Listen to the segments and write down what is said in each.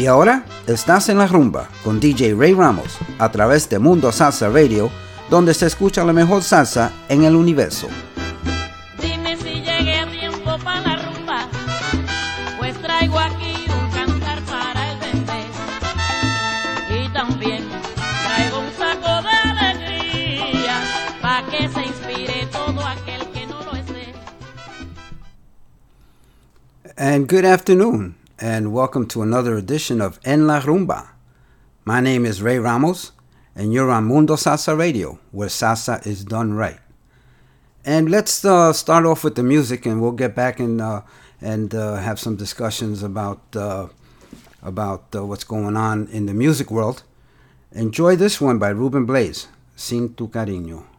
Y ahora estás en la rumba con DJ Ray Ramos a través de Mundo Salsa Radio, donde se escucha la mejor salsa en el universo. Dime si llegué a tiempo para la rumba, pues traigo aquí un cantar para el bebé. Y también traigo un saco de alegría, para que se inspire todo aquel que no lo esté. And good afternoon, and welcome to another edition of En La Rumba. My name is Ray Ramos, and you're on Mundo Salsa Radio, where salsa is done right. And let's uh, start off with the music, and we'll get back and uh, and uh, have some discussions about uh, about uh, what's going on in the music world. Enjoy this one by Ruben Blades, Sin Tu Cariño.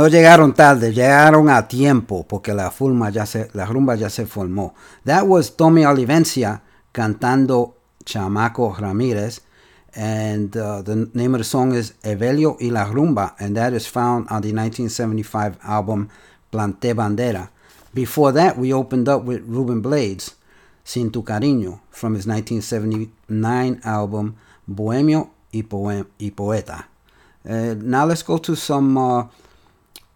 No llegaron tarde, llegaron a tiempo porque la, forma ya se, la rumba ya se formó. That was Tommy Olivencia cantando Chamaco Ramírez. And uh, the name of the song is Evelio y la Rumba, and that is found on the 1975 album Plante Bandera. Before that, we opened up with Ruben Blades, Sin Tu Cariño, from his 1979 album Bohemio y, Poem- y Poeta. Uh, now let's go to some uh,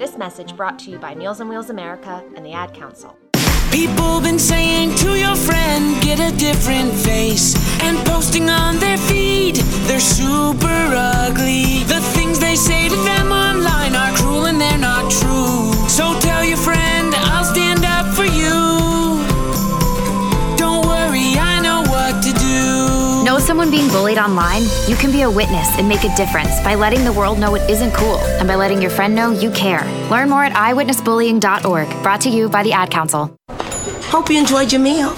This message brought to you by Meals on Wheels America and the Ad Council. People been saying to your friend, get a different face. And posting on their feed, they're super ugly. The things they say to them online are cruel and they're not true. So tell your friend, someone being bullied online? You can be a witness and make a difference by letting the world know it isn't cool and by letting your friend know you care. Learn more at iwitnessbullying.org, brought to you by the Ad Council. Hope you enjoyed your meal.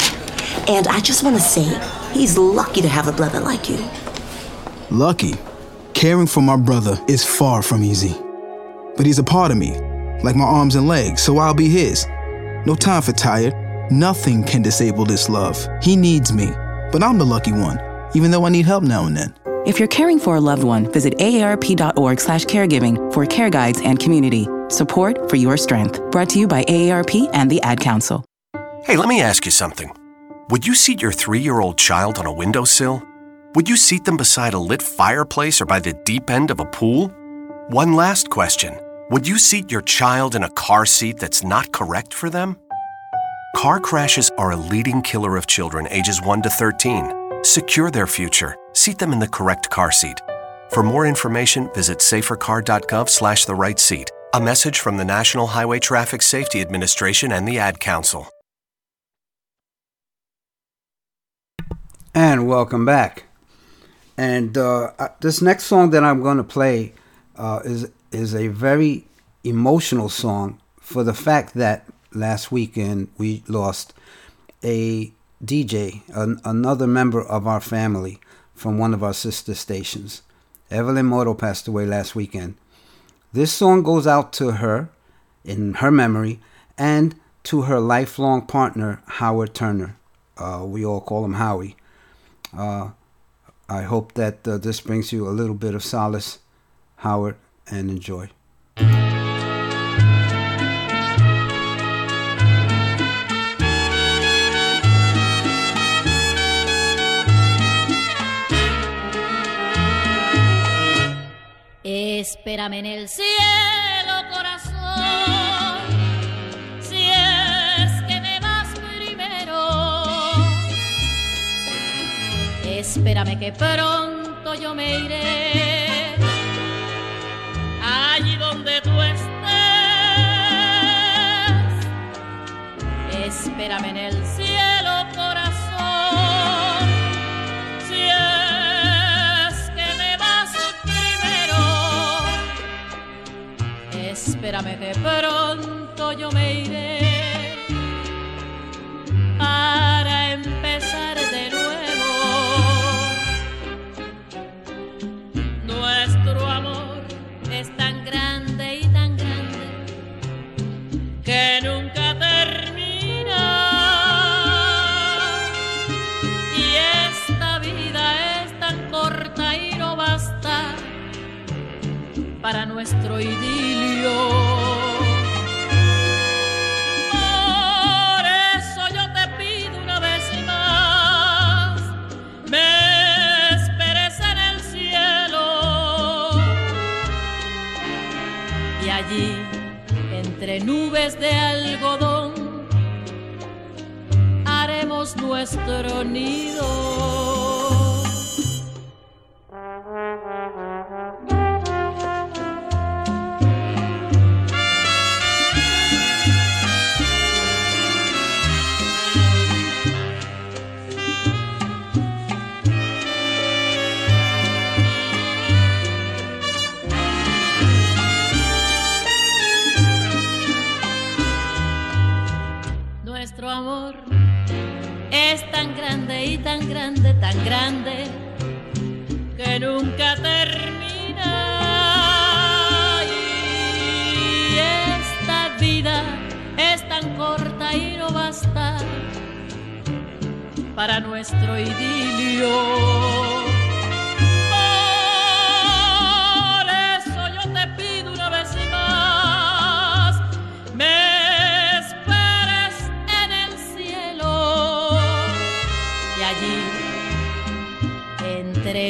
And I just want to say, he's lucky to have a brother like you. Lucky? Caring for my brother is far from easy. But he's a part of me, like my arms and legs, so I'll be his. No time for tired. Nothing can disable this love. He needs me, but I'm the lucky one, even though I need help now and then. If you're caring for a loved one, visit aarp.org slash caregiving for care guides and community. Support for your strength. Brought to you by AARP and the Ad Council. Hey, let me ask you something. Would you seat your three year old child on a windowsill? Would you seat them beside a lit fireplace or by the deep end of a pool? One last question Would you seat your child in a car seat that's not correct for them? Car crashes are a leading killer of children ages 1 to 13. Secure their future. Seat them in the correct car seat. For more information, visit safercar.gov slash the right seat. A message from the National Highway Traffic Safety Administration and the Ad Council. And welcome back. And uh, this next song that I'm going to play, uh, is is a very emotional song for the fact that last weekend we lost a DJ, an, another member of our family from one of our sister stations. Evelyn Moro passed away last weekend. This song goes out to her in her memory and to her lifelong partner, Howard Turner. Uh, we all call him Howie. Uh, I hope that uh, this brings you a little bit of solace, Howard, and enjoy. Espérame en el cielo, corazón, si es que me vas primero. Espérame que pronto yo me iré allí donde tú estés. Espérame en el cielo, espérame que pronto yo me iré para empezar de nuevo. Nuestro amor es tan grande y tan grande que nunca para nuestro idilio. Por eso yo te pido una vez más, me esperes en el cielo y allí entre nubes de algodón haremos nuestro nido. Y tan grande, tan grande, que nunca termina. Y esta vida es tan corta y no basta para nuestro idilio.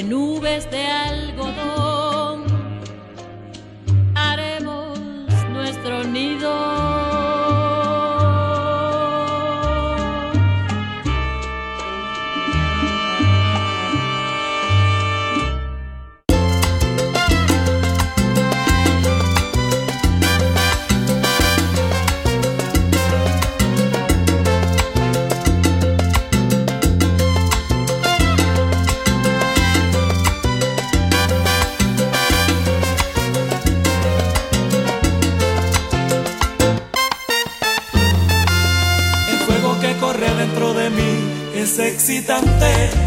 Nubes de visitante.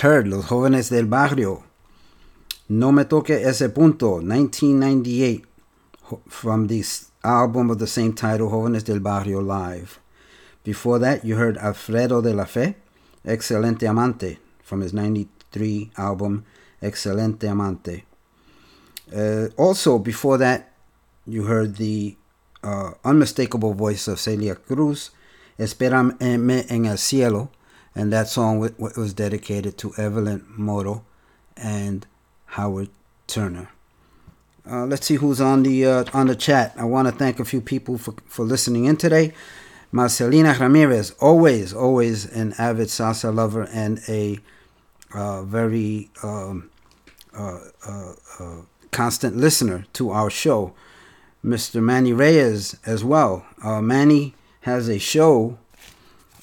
Just heard Los Jóvenes del Barrio. No Me Toque Ese Punto, 1998, from the album of the same title, Jóvenes del Barrio Live. Before that, you heard Alfredo de la Fe, Excelente Amante, from his 93 album, Excelente Amante. Uh, also, before that, you heard the uh, unmistakable voice of Celia Cruz, Espérame en el cielo, and that song wa- wa- was dedicated to Evelyn Moro and Howard Turner. Uh, let's see who's on the uh, on the chat. I want to thank a few people for, for listening in today. Marcelina Ramirez, always, always an avid salsa lover and a uh, very um, uh, uh, uh, constant listener to our show. Mr. Manny Reyes as well. Manny has a show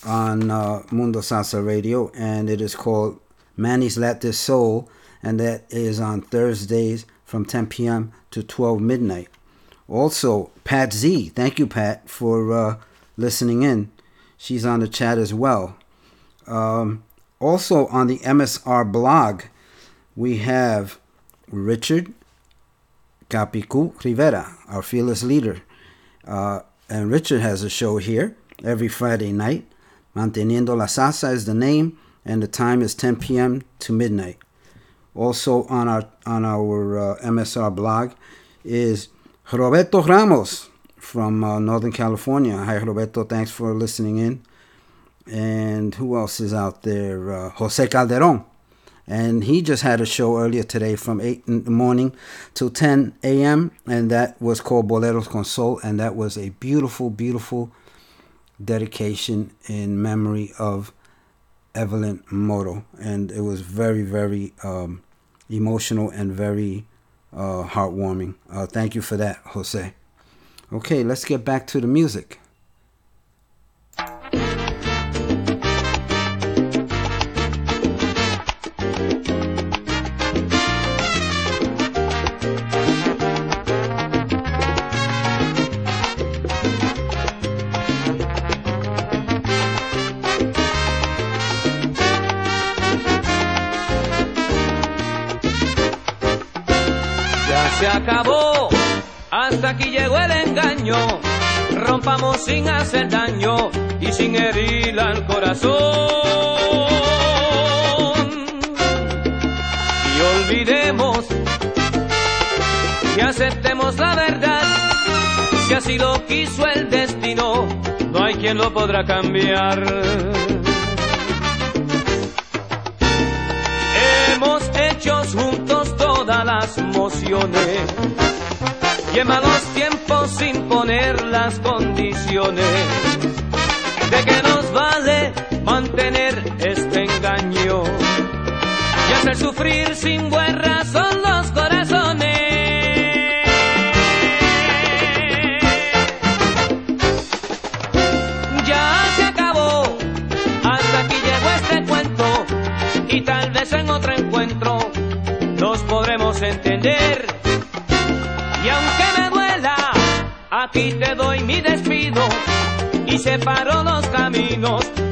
on uh, Mundo Salsa Radio, and it is called Manny's This Soul, and that is on Thursdays from 10 p.m. to 12 midnight. Also, Pat Z, thank you, Pat, for uh, listening in. She's on the chat as well. Um, also, on the MSR blog, we have Richard Capicu Rivera, our fearless leader. Uh, and Richard has a show here every Friday night. Manteniendo la Salsa is the name, and the time is 10 p.m. to midnight. Also on our on our uh, MSR blog is Roberto Ramos from uh, Northern California. Hi, Roberto. Thanks for listening in. And who else is out there? Uh, Jose Calderon. And he just had a show earlier today from 8 in the morning till 10 a.m. And that was called Boleros con Sol. And that was a beautiful, beautiful dedication in memory of Evelyn Moro. And it was very, very um, emotional and very uh, heartwarming. Uh, thank you for that, Jose. Okay, let's get back to the music. Rompamos sin hacer daño y sin herir al corazón. Y olvidemos y aceptemos la verdad. Si así lo quiso el destino, no hay quien lo podrá cambiar. Hemos hecho juntos todas las mociones y en tiempos sin poner las condiciones de que nos vale mantener este engaño y hacer sufrir sin buena razón los corazones. Ya se acabó, hasta aquí llegó este cuento y tal vez en otro encuentro nos podremos entender. Y separo los caminos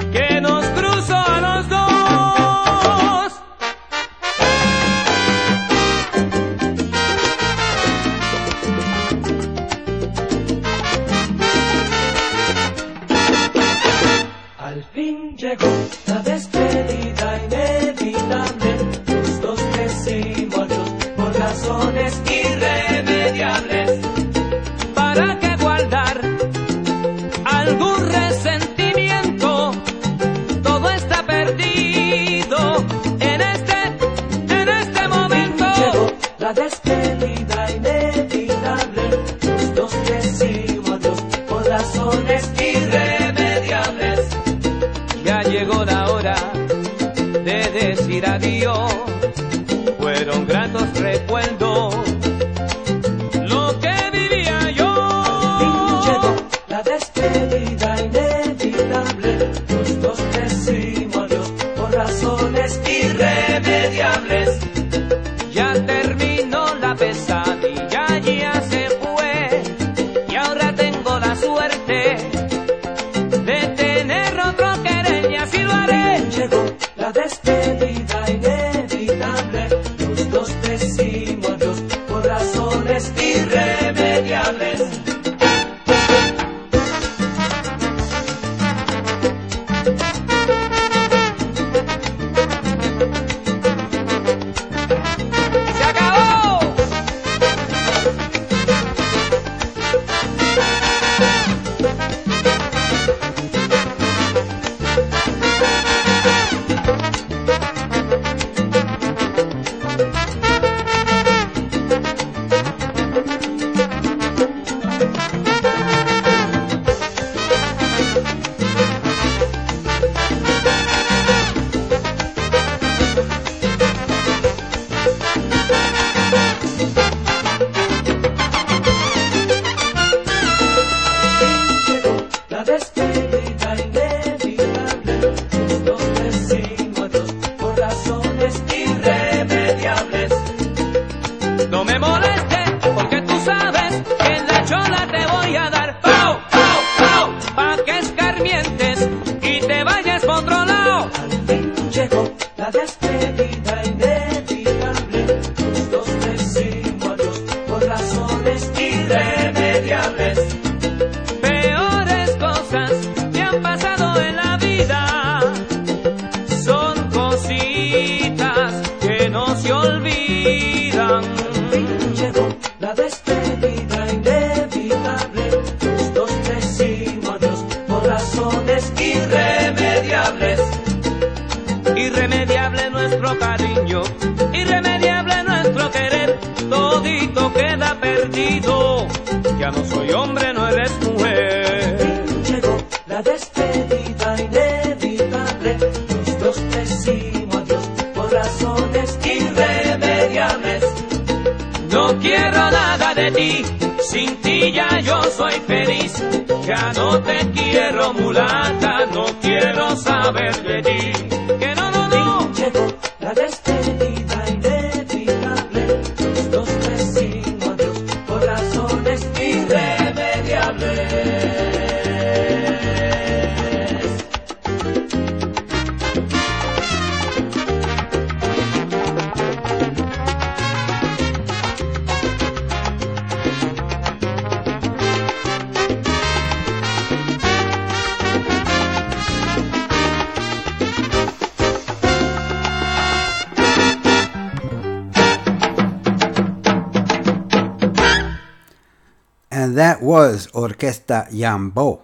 Yambo.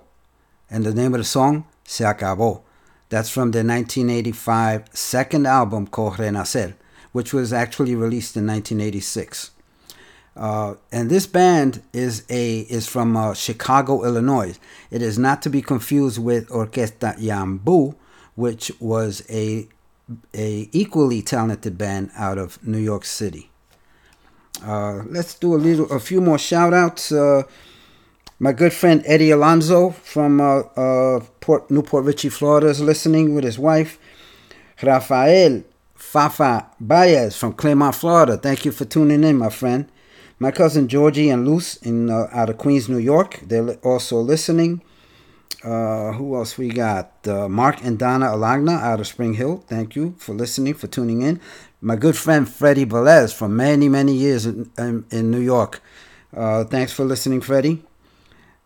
And the name of the song, Se Acabó. That's from the 1985 second album called Nacer, which was actually released in 1986. Uh, and this band is a is from uh, Chicago, Illinois. It is not to be confused with Orquesta Yambu, which was a a equally talented band out of New York City. Uh, let's do a little, a few more shout outs. Uh, my good friend Eddie Alonso from uh, uh, Port, New Port Richey, Florida, is listening with his wife. Rafael Fafa Baez from Clermont, Florida. Thank you for tuning in, my friend. My cousin Georgie and Luce in uh, out of Queens, New York. They're also listening. Uh, who else we got? Uh, Mark and Donna Alagna out of Spring Hill. Thank you for listening, for tuning in. My good friend Freddie Velez from many, many years in, in, in New York. Uh, thanks for listening, Freddie.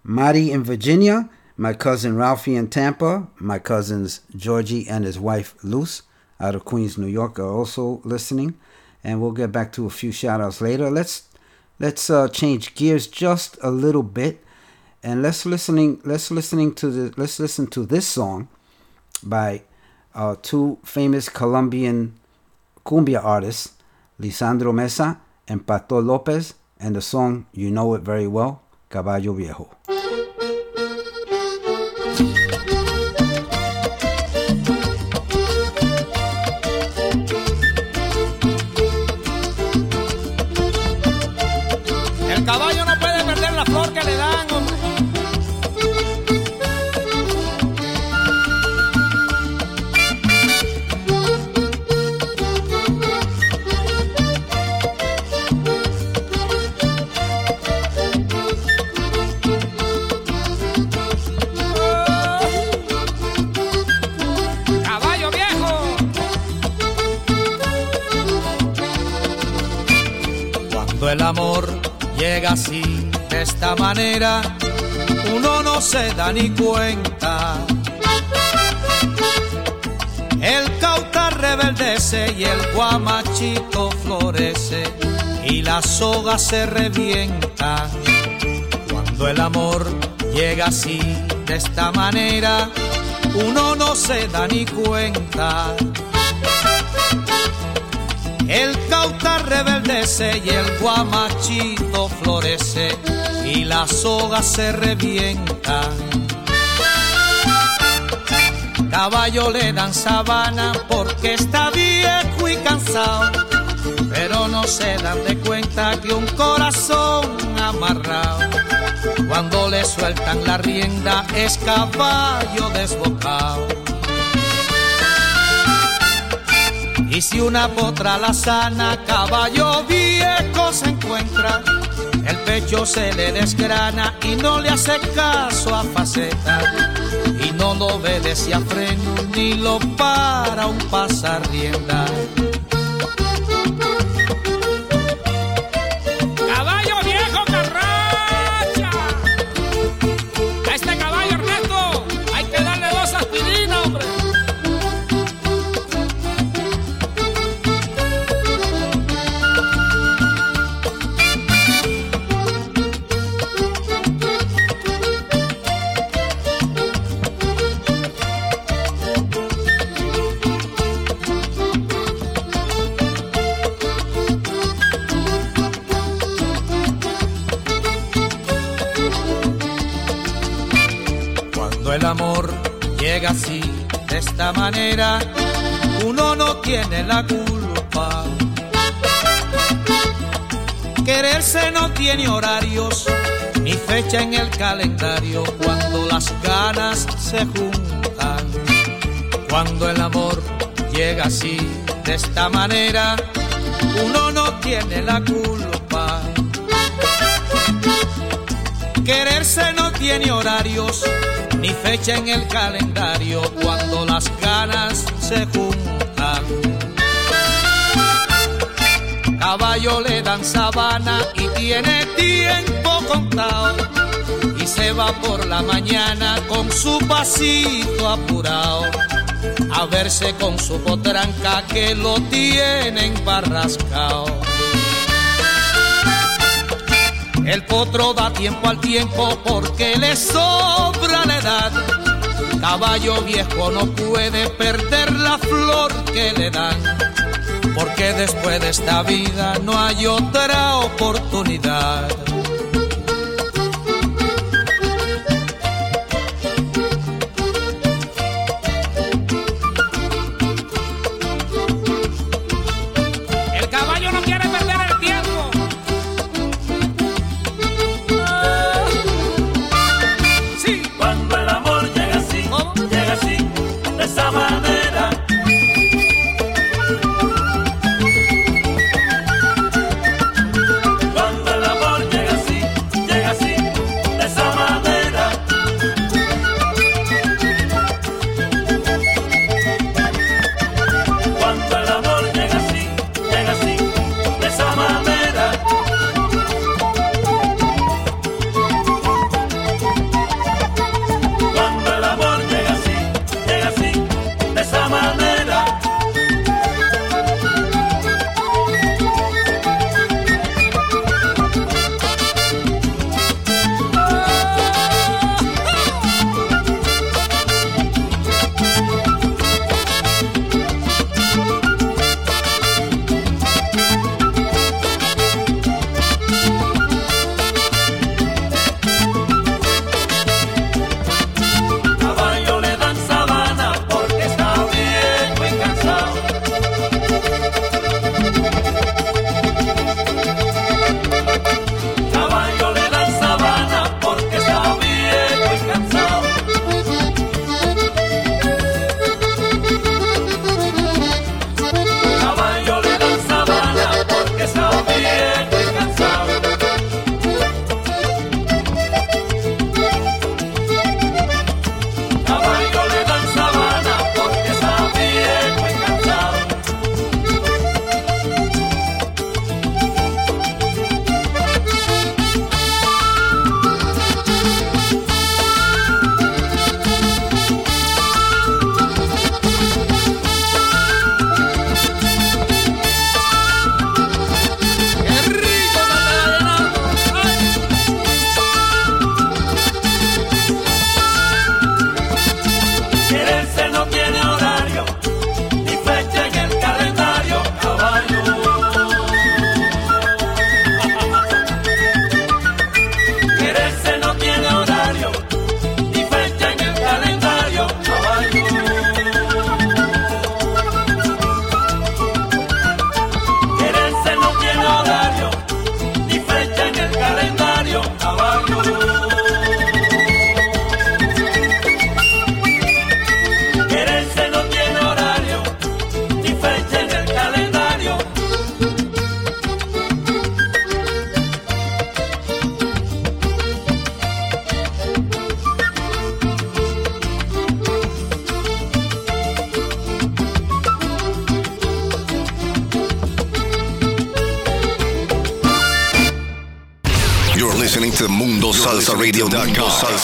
Marty in Virginia. My cousin Ralphie in Tampa. My cousins Georgie and his wife Luce out of Queens, New York are also listening. And we'll get back to a few shout outs later. Let's let's uh, change gears just a little bit and let's listening let's listening to the let's listen to this song by uh, two famous Colombian cumbia artists, Lisandro Meza and Pato Lopez, and the song you know it very well, Caballo Viejo. Así, de esta manera, uno no se da ni cuenta. El cauta rebeldece y el guamachito florece y la soga se revienta. Cuando el amor llega así, de esta manera, uno no se da ni cuenta. El cauta rebeldece y el guamachito florece y las sogas se revientan. Caballo le dan sabana porque está viejo y cansado, pero no se dan de cuenta que un corazón amarrado, cuando le sueltan la rienda es caballo desbocado. Y si una potra la sana, caballo viejo se encuentra, el pecho se le desgrana y no le hace caso a faceta. Y no lo obedece a freno ni lo para un pasar manera, uno no tiene la culpa. Quererse no tiene horarios, ni fecha en el calendario, cuando las ganas se juntan. Cuando el amor llega así, de esta manera, uno no tiene la culpa. Quererse no tiene horarios, ni fecha en el calendario cuando las ganas se juntan. Caballo le dan sabana y tiene tiempo contado. Y se va por la mañana con su pasito apurado. A verse con su potranca que lo tienen barrascao. El potro da tiempo al tiempo porque le sobra la edad. Caballo viejo no puede perder la flor que le dan. Porque después de esta vida no hay otra oportunidad.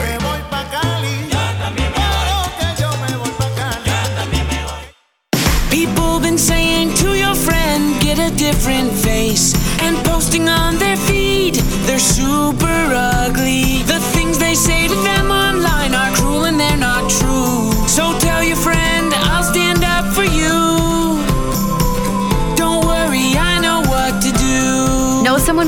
People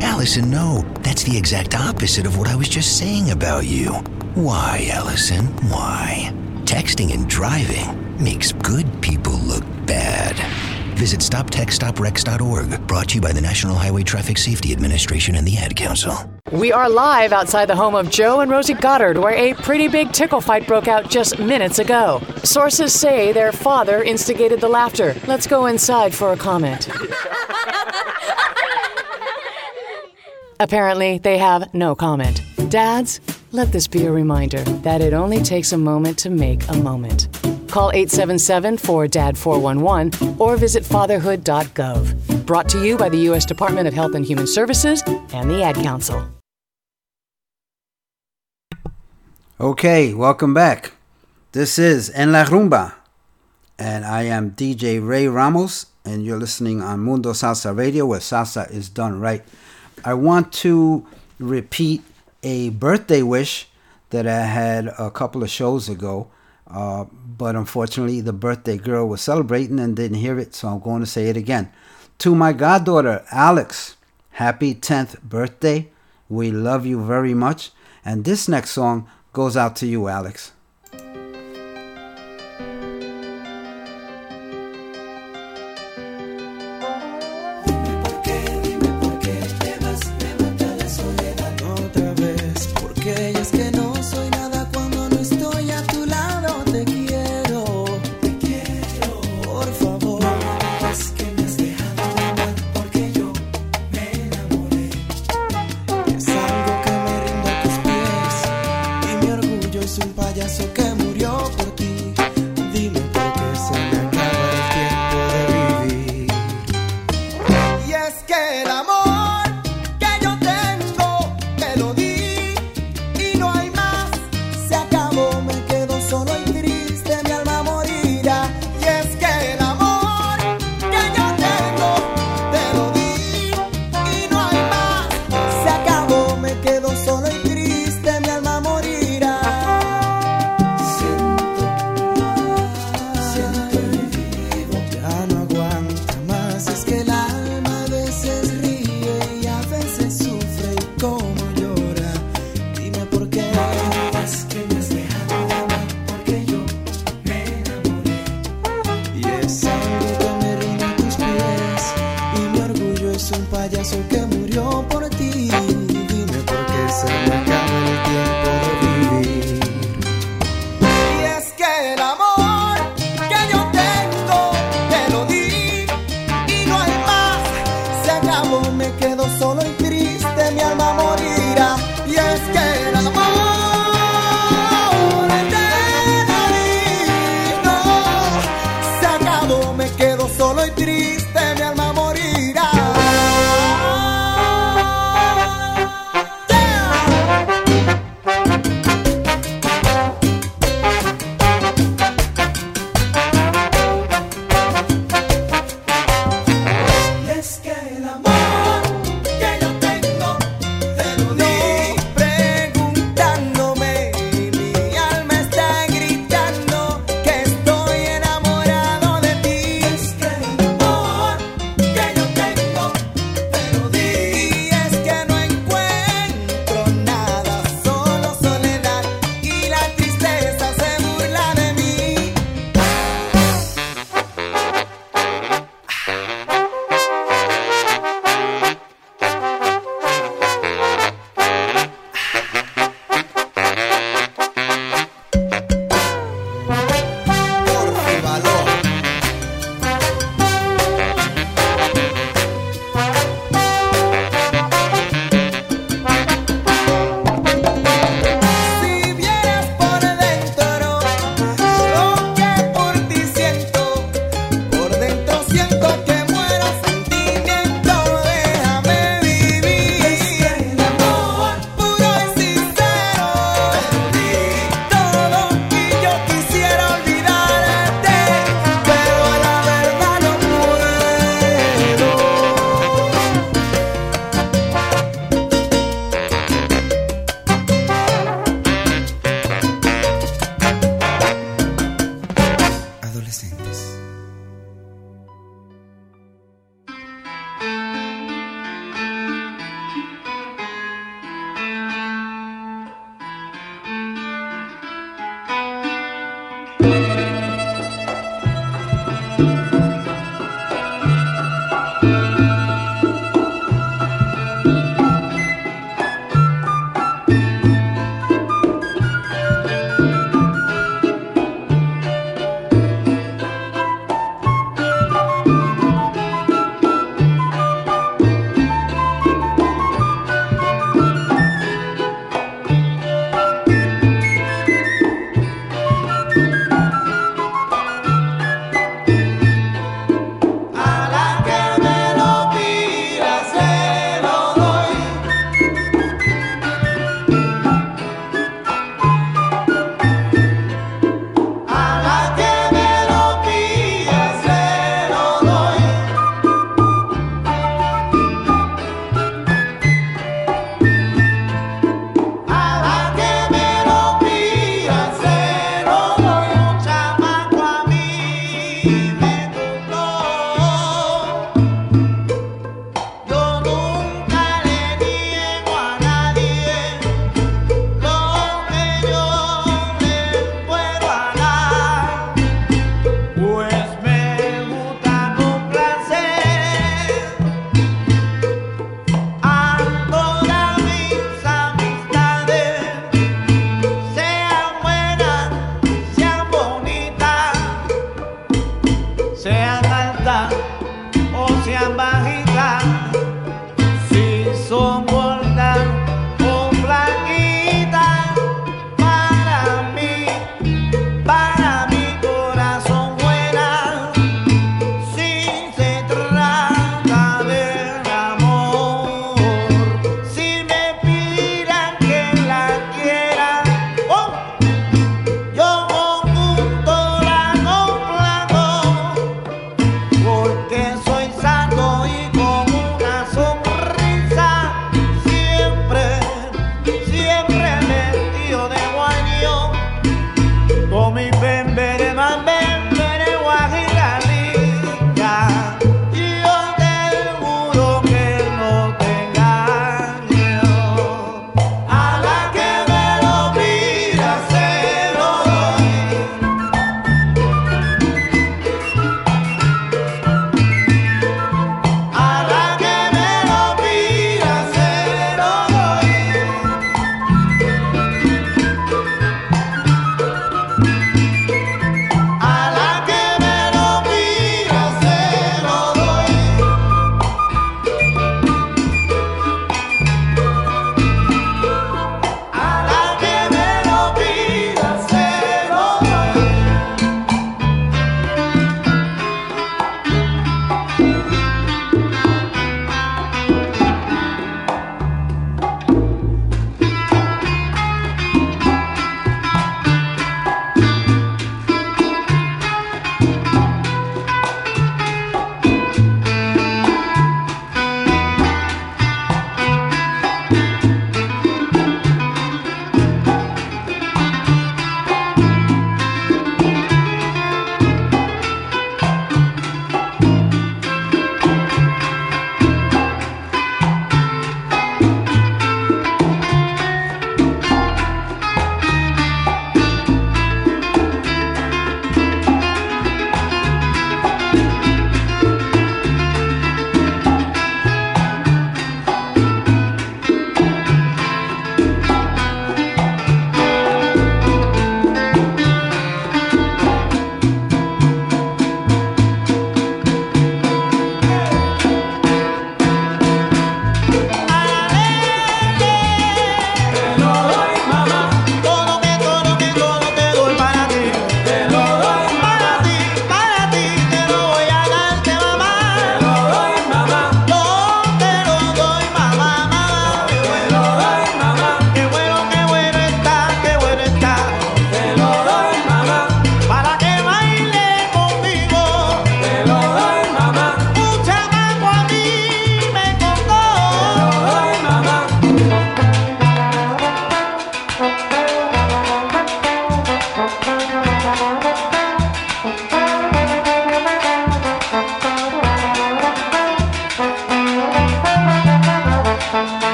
Allison, no. That's the exact opposite of what I was just saying about you. Why, Allison? Why? Texting and driving makes good people look bad. Visit StopTextsStopWrecks.org, brought to you by the National Highway Traffic Safety Administration and the Ad Council. We are live outside the home of Joe and Rosie Goddard, where a pretty big tickle fight broke out just minutes ago. Sources say their father instigated the laughter. Let's go inside for a comment. Apparently, they have no comment. Dads, let this be a reminder that it only takes a moment to make a moment. Call 877 4DAD 411 or visit fatherhood.gov. Brought to you by the U.S. Department of Health and Human Services and the Ad Council. Okay, welcome back. This is En La Rumba, and I am DJ Ray Ramos, and you're listening on Mundo Salsa Radio, where salsa is done right. I want to repeat a birthday wish that I had a couple of shows ago, uh, but unfortunately, the birthday girl was celebrating and didn't hear it, so I'm going to say it again. To my goddaughter, Alex, happy 10th birthday. We love you very much. And this next song goes out to you, Alex.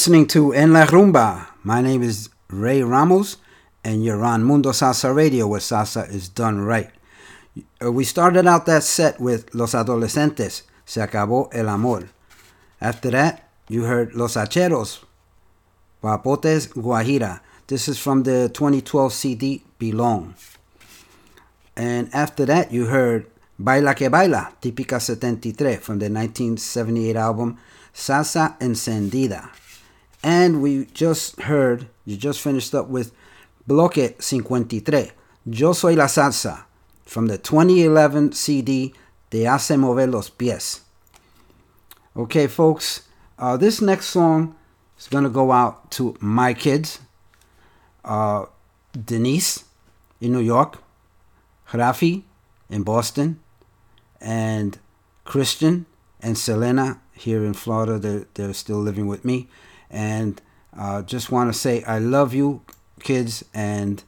Listening to En La Rumba. My name is Ray Ramos, and you're on Mundo Salsa Radio, where salsa is done right. Uh, We started out that set with Los Adolescentes, Se Acabó el Amor. After that, you heard Los Hacheros, Guapotes Guajira. This is from the 2012 CD Belong. And after that, you heard Baila que Baila, Típica 73, from the 1978 album Salsa Encendida. And we just heard, you just finished up with Bloque 53, Yo Soy la Salsa, from the 2011 CD Te Hace Mover los Pies. Okay, folks, uh, this next song is going to go out to my kids, uh, Denise in New York, Rafi in Boston, and Christian and Selena here in Florida. They're, they're still living with me. And uh, just want to say I love you, kids. And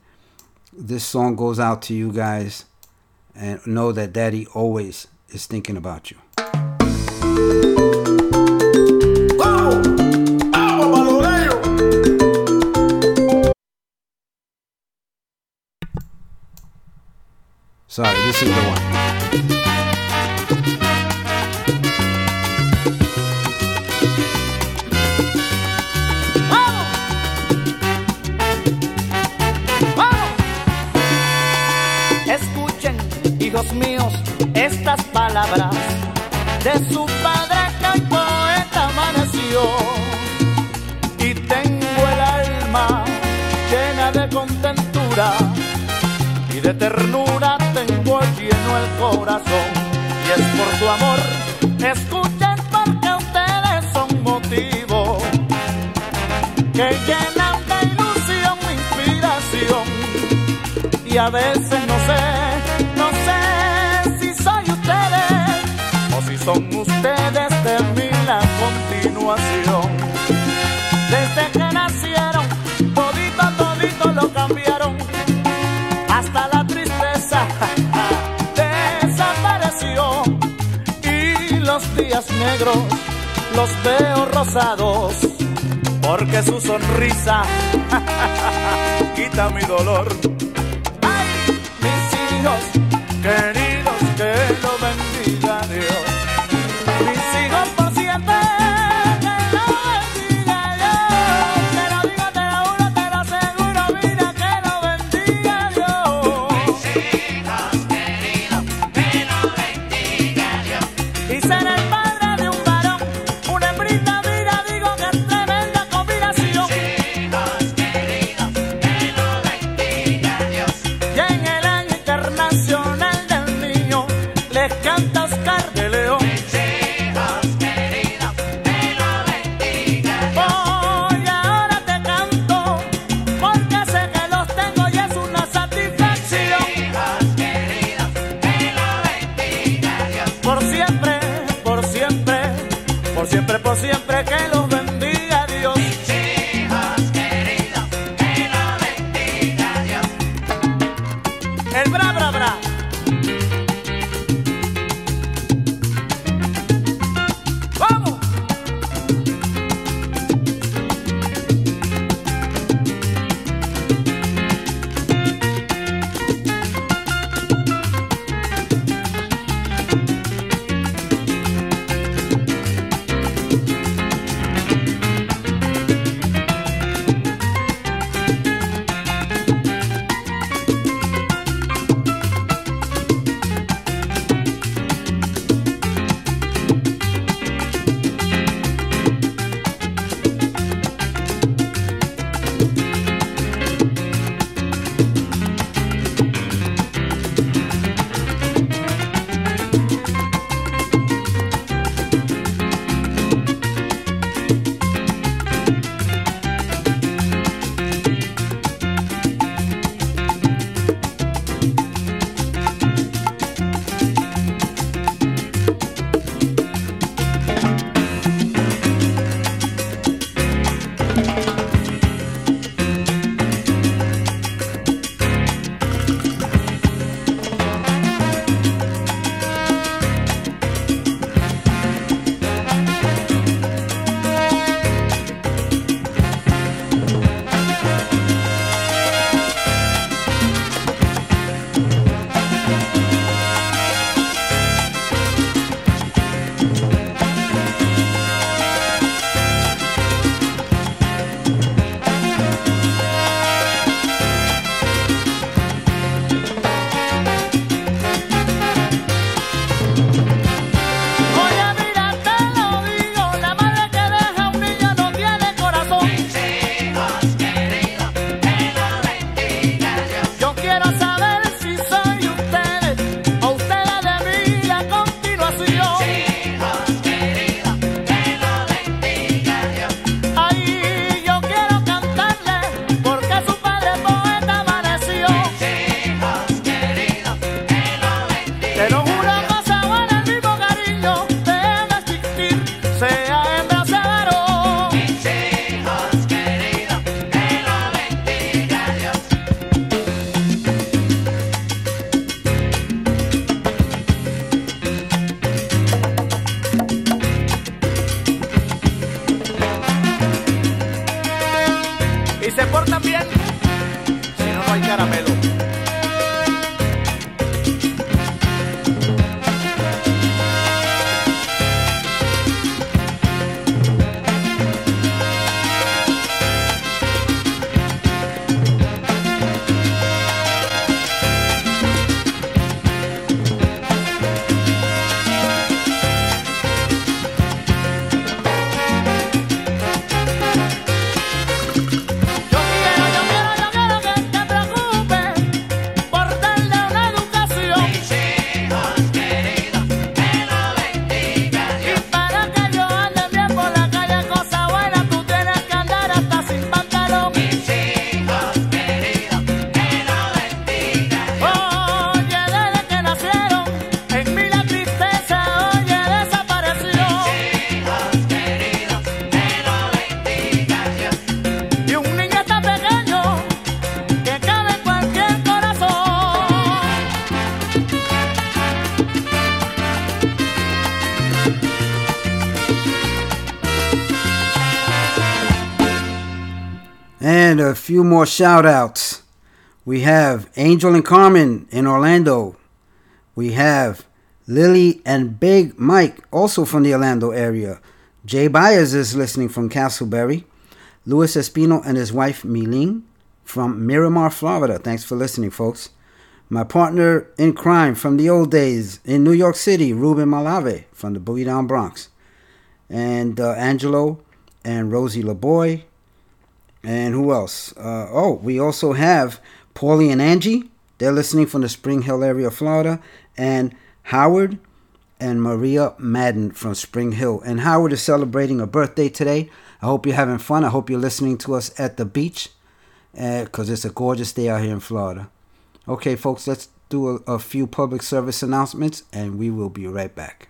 this song goes out to you guys. And know that Daddy always is thinking about you. Sorry, this is the one. De su padre que hoy poeta amaneció. Y tengo el alma llena de contentura y de ternura tengo lleno el corazón. Y es por su amor, escuchen porque ustedes son motivo que llenan de ilusión mi inspiración y a veces no negros los veo rosados, porque su sonrisa quita mi dolor a few more shout outs. We have Angel and Carmen in Orlando. We have Lily and Big Mike, also from the Orlando area. Jay Byers is listening from Casselberry. Luis Espino and his wife Miling from Miramar, Florida. Thanks for listening, folks. My partner in crime from the old days in New York City, Ruben Malave from the Boogie Down Bronx. And uh, Angelo and Rosie LeBoy. And who else? Uh, oh, we also have Paulie and Angie. They're listening from the Spring Hill area of Florida. And Howard and Maria Madden from Spring Hill. And Howard is celebrating a birthday today. I hope you're having fun. I hope you're listening to us at the beach because it's a gorgeous day out here in Florida. Okay, folks, let's do a, a few public service announcements and we will be right back.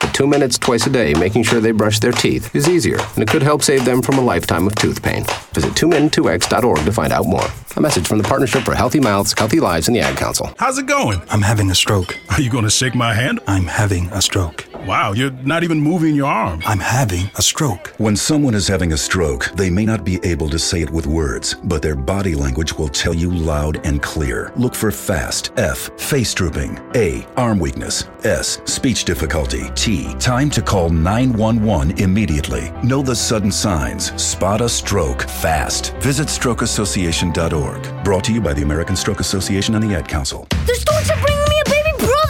But two minutes twice a day making sure they brush their teeth is easier, and it could help save them from a lifetime of tooth pain. Visit 2min2x.org to find out more. A message from the Partnership for Healthy Mouths, Healthy Lives, and the Ad Council. How's it going? I'm having a stroke. Are you going to shake my hand? I'm having a stroke. Wow, you're not even moving your arm. I'm having a stroke. When someone is having a stroke, they may not be able to say it with words, but their body language will tell you loud and clear. Look for FAST, F, face drooping, A, arm weakness, S, speech difficulty, T, time to call 911 immediately. Know the sudden signs. Spot a stroke fast. Visit strokeassociation.org. Brought to you by the American Stroke Association and the Ad Council. The storks are bringing me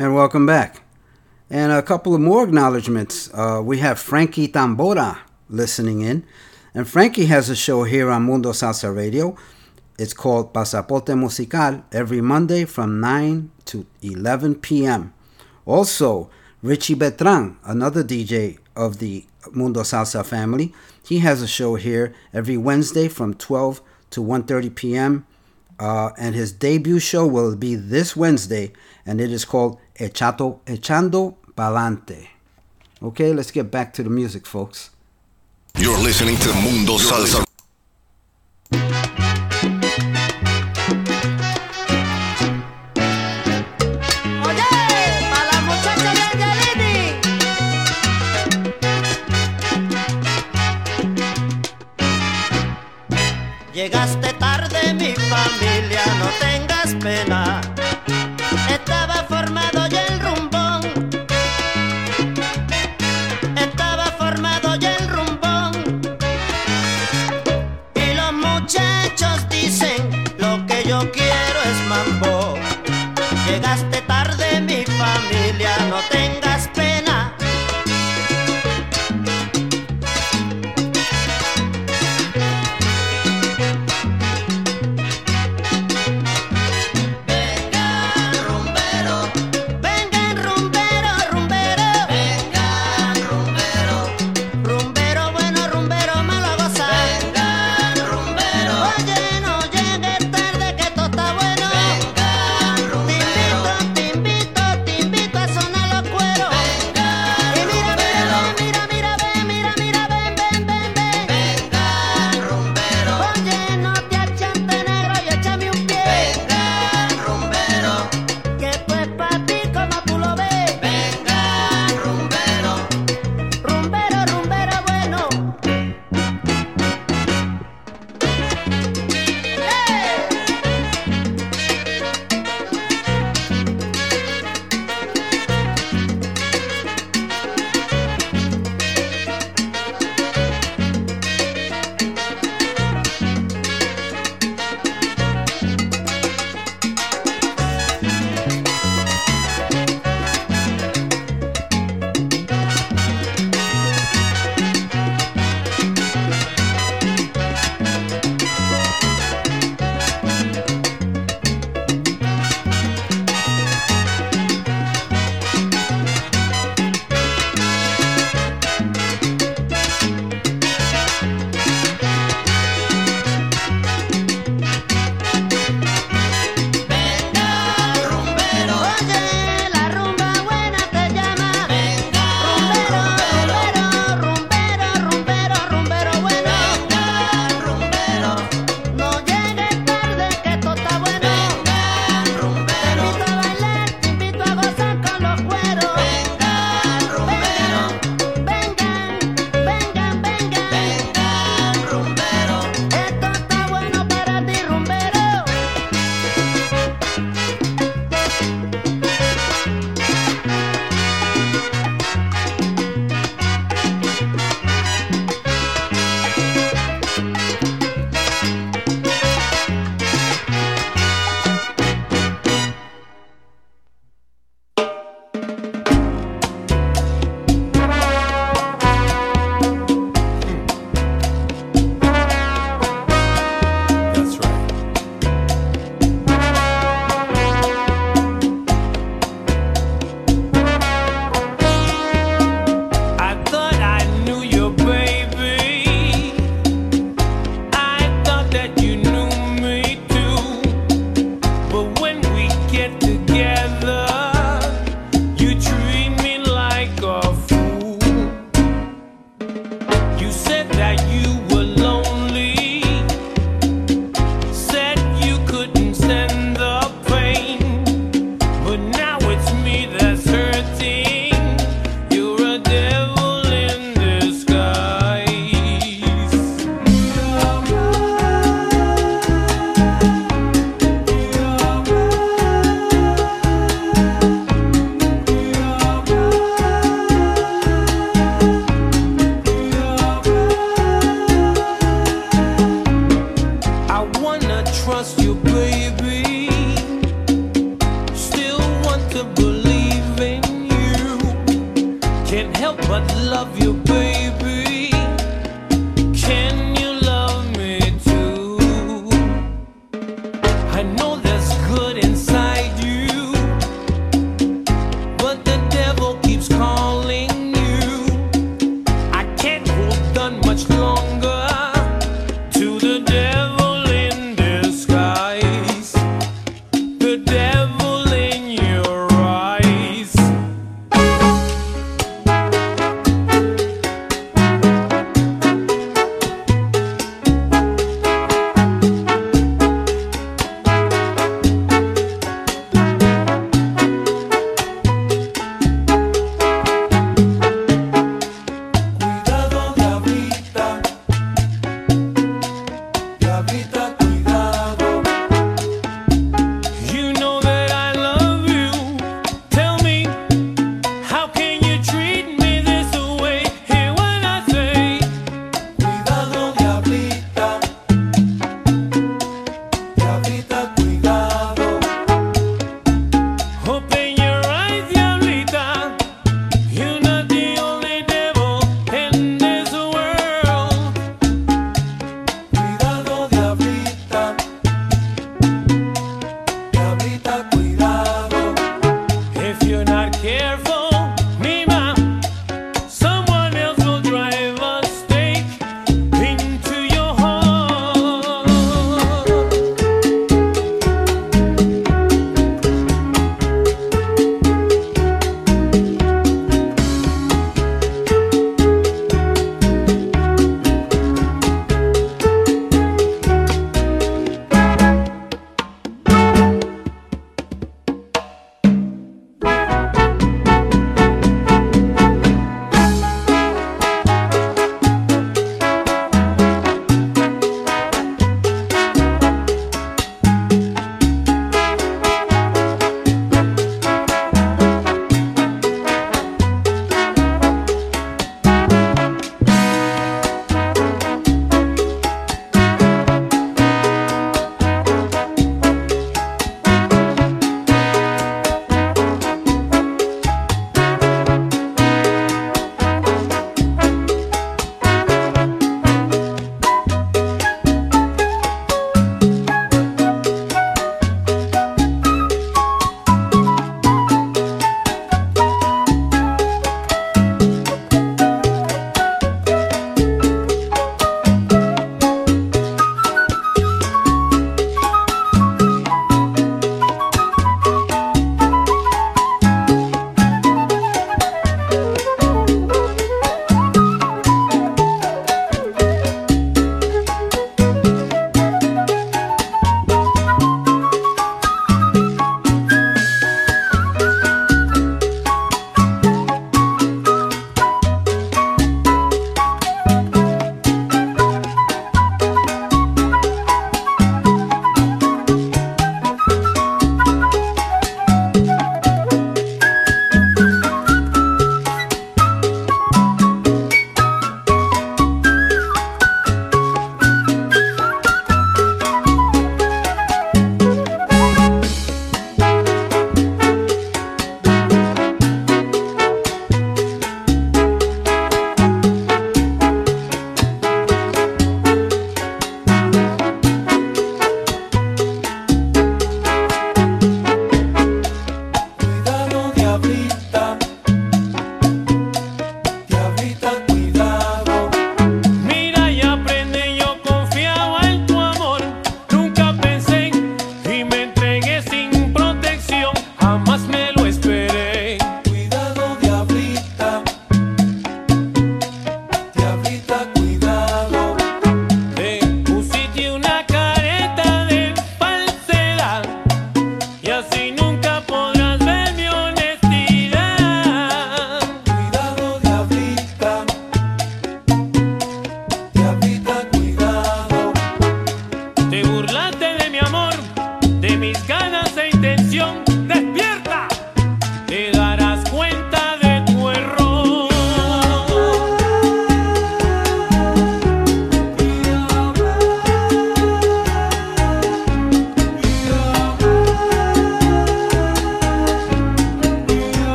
And welcome back. And a couple of more acknowledgments. Uh, we have Frankie Tambora listening in. And Frankie has a show here on Mundo Salsa Radio. It's called Pasaporte Musical every Monday from 9 to 11 p.m. Also, Richie Betran, another DJ of the Mundo Salsa family, he has a show here every Wednesday from 12 to 1:30 p.m. Uh, and his debut show will be this Wednesday, and it is called echato, echando pa'lante. Okay, let's get back to the music, folks. You're listening to Mundo Salsa.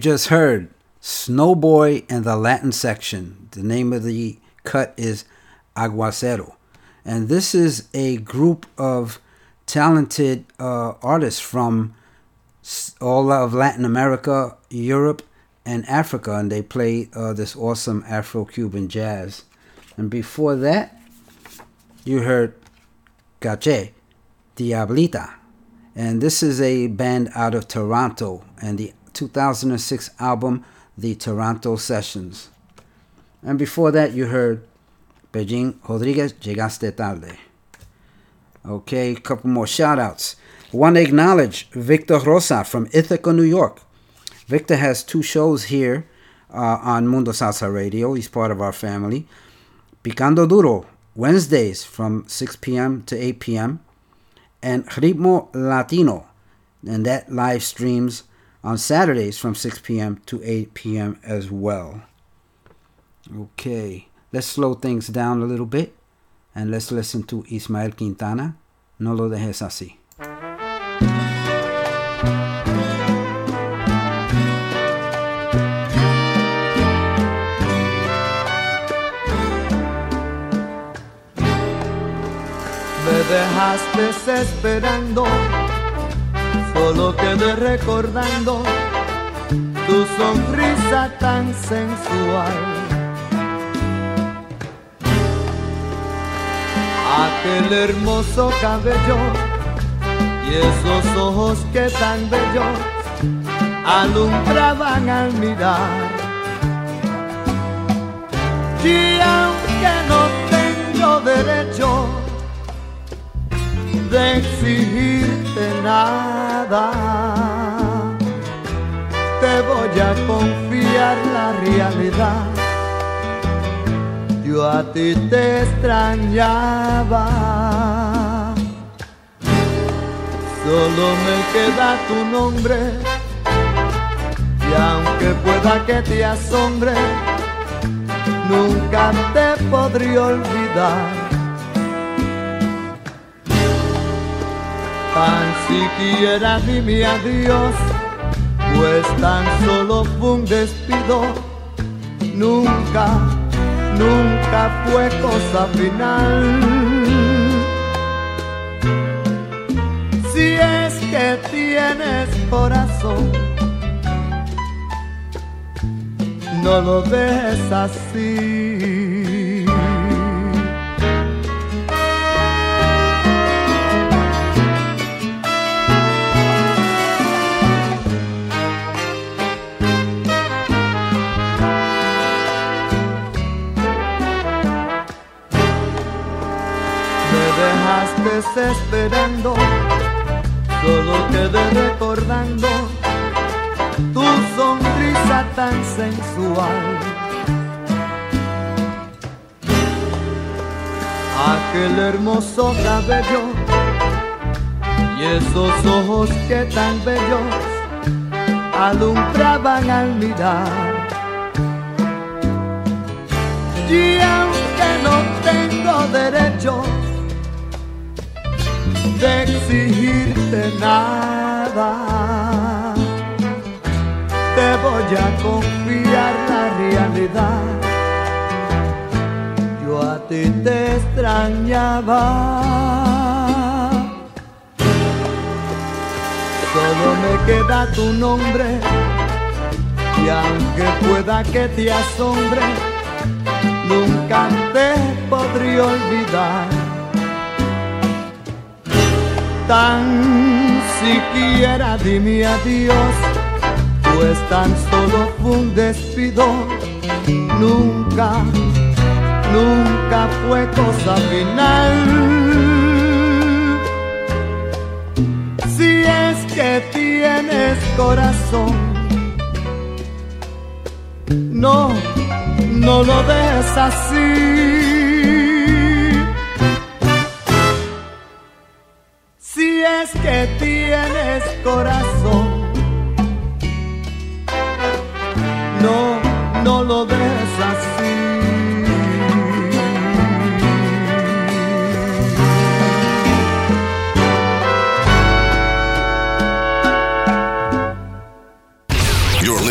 Just heard Snowboy and the Latin section. The name of the cut is Aguacero. And this is a group of talented uh, artists from all of Latin America, Europe, and Africa. And they play uh, this awesome Afro Cuban jazz. And before that, you heard Cache, Diablita. And this is a band out of Toronto and the 2006 album, The Toronto Sessions. And before that, you heard Beijing Rodriguez, Llegaste Tarde. Okay, a couple more shout outs. Want to acknowledge Victor Rosa from Ithaca, New York. Victor has two shows here uh, on Mundo Salsa Radio. He's part of our family. Picando Duro, Wednesdays from 6 p.m. to 8 p.m. And Ritmo Latino, and that live streams on Saturdays from 6 p.m. to 8 p.m. as well. Okay, let's slow things down a little bit and let's listen to Ismael Quintana. No lo dejes así. Me dejaste esperando, solo quedé recordando tu sonrisa tan sensual. Aquel hermoso cabello y esos ojos que tan bellos alumbraban al mirar. Y aunque no tengo derecho de exigirte nada. Te voy a confiar la realidad. Yo a ti te extrañaba. Solo me queda tu nombre. Y aunque pueda que te asombre, nunca te podré olvidar. Tan siquiera dime adiós, pues tan solo fue un despido. Nunca, nunca fue cosa final. Si es que tienes corazón, no lo dejes así. Dejaste esperando, solo quedé recordando tu sonrisa tan sensual. Aquel hermoso cabello y esos ojos que tan bellos alumbraban al mirar. Y aunque no tengo derecho de exigirte nada, te voy a confiar la realidad. Yo a ti te extrañaba. Solo me queda tu nombre y aunque pueda que te asombre, nunca te podré olvidar. Tan siquiera dime adiós, pues tan solo fue un despido. Nunca, nunca fue cosa final. Si es que tienes corazón, no, no lo dejes así. Que tienes corazón, no, no lo dejes así.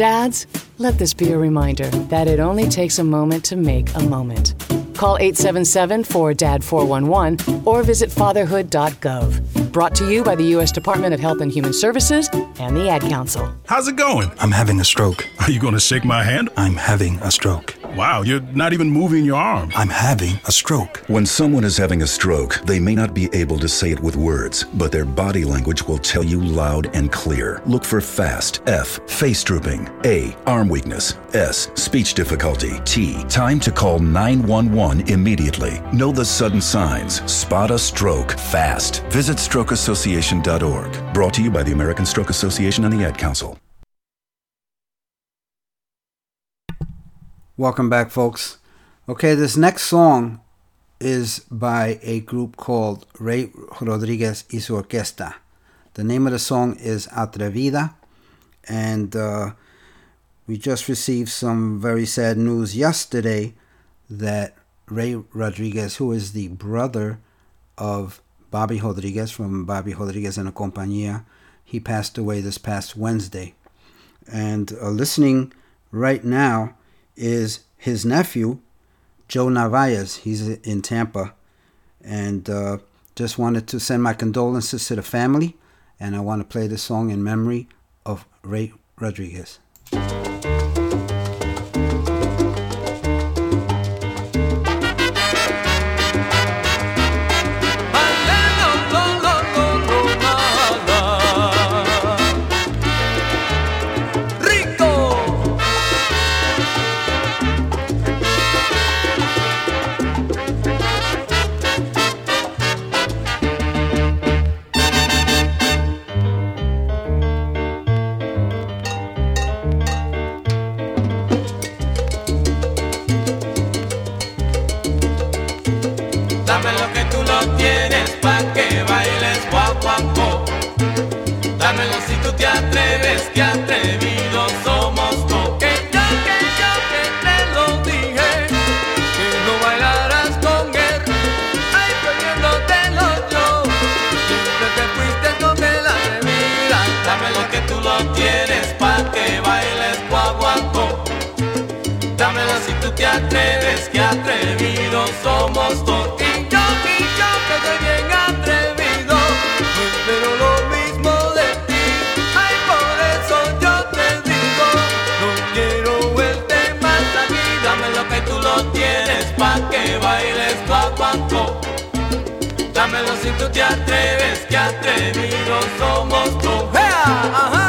Dads, let this be a reminder that it only takes a moment to make a moment. Call 877 4DAD 411 or visit fatherhood.gov. Brought to you by the U.S. Department of Health and Human Services and the Ad Council. How's it going? I'm having a stroke. Are you going to shake my hand? I'm having a stroke. Wow, you're not even moving your arm. I'm having a stroke. When someone is having a stroke, they may not be able to say it with words, but their body language will tell you loud and clear. Look for FAST, F, face drooping, A, arm weakness, S, speech difficulty, T, time to call 911 immediately. Know the sudden signs. Spot a stroke fast. Visit strokeassociation.org. Brought to you by the American Stroke Association and the Ad Council. Welcome back, folks. Okay, this next song is by a group called Ray Rodriguez y su Orquesta. The name of the song is Atrevida, and uh, we just received some very sad news yesterday that Ray Rodriguez, who is the brother of Bobby Rodriguez from Bobby Rodriguez and a Compañía, he passed away this past Wednesday. And uh, listening right now is his nephew, Joe Narvaez. He's in Tampa. And uh, just wanted to send my condolences to the family. And I want to play this song in memory of Ray Rodriguez. Atreves, que atrevidos somos tú. Que yo, que te lo dije, que no bailarás con él. Ay, perdiéndotelo yo. Siempre te fuiste con el atrevida. Dame lo que tú lo tienes pa' que bailes guaguancó. Dámelo si tú te atreves, que atrevidos somos dos. Si tú te atreves, que atrevidos somos tú. ¡Ea!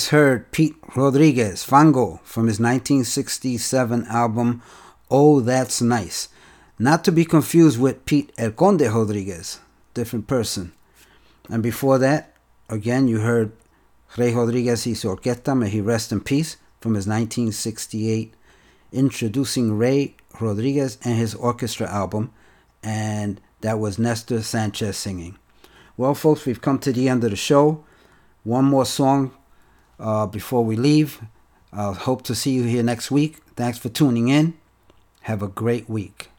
just heard Pete Rodriguez, Fango, from his 1967 album Oh That's Nice. Not to be confused with Pete El Conde Rodriguez, different person. And before that, again, you heard Ray Rodriguez y su orquesta, may he rest in peace, from his 1968 Introducing Ray Rodriguez and his orchestra album, and that was Nestor Sanchez singing. Well, folks, we've come to the end of the show. One more song uh, before we leave, I hope to see you here next week. Thanks for tuning in. Have a great week.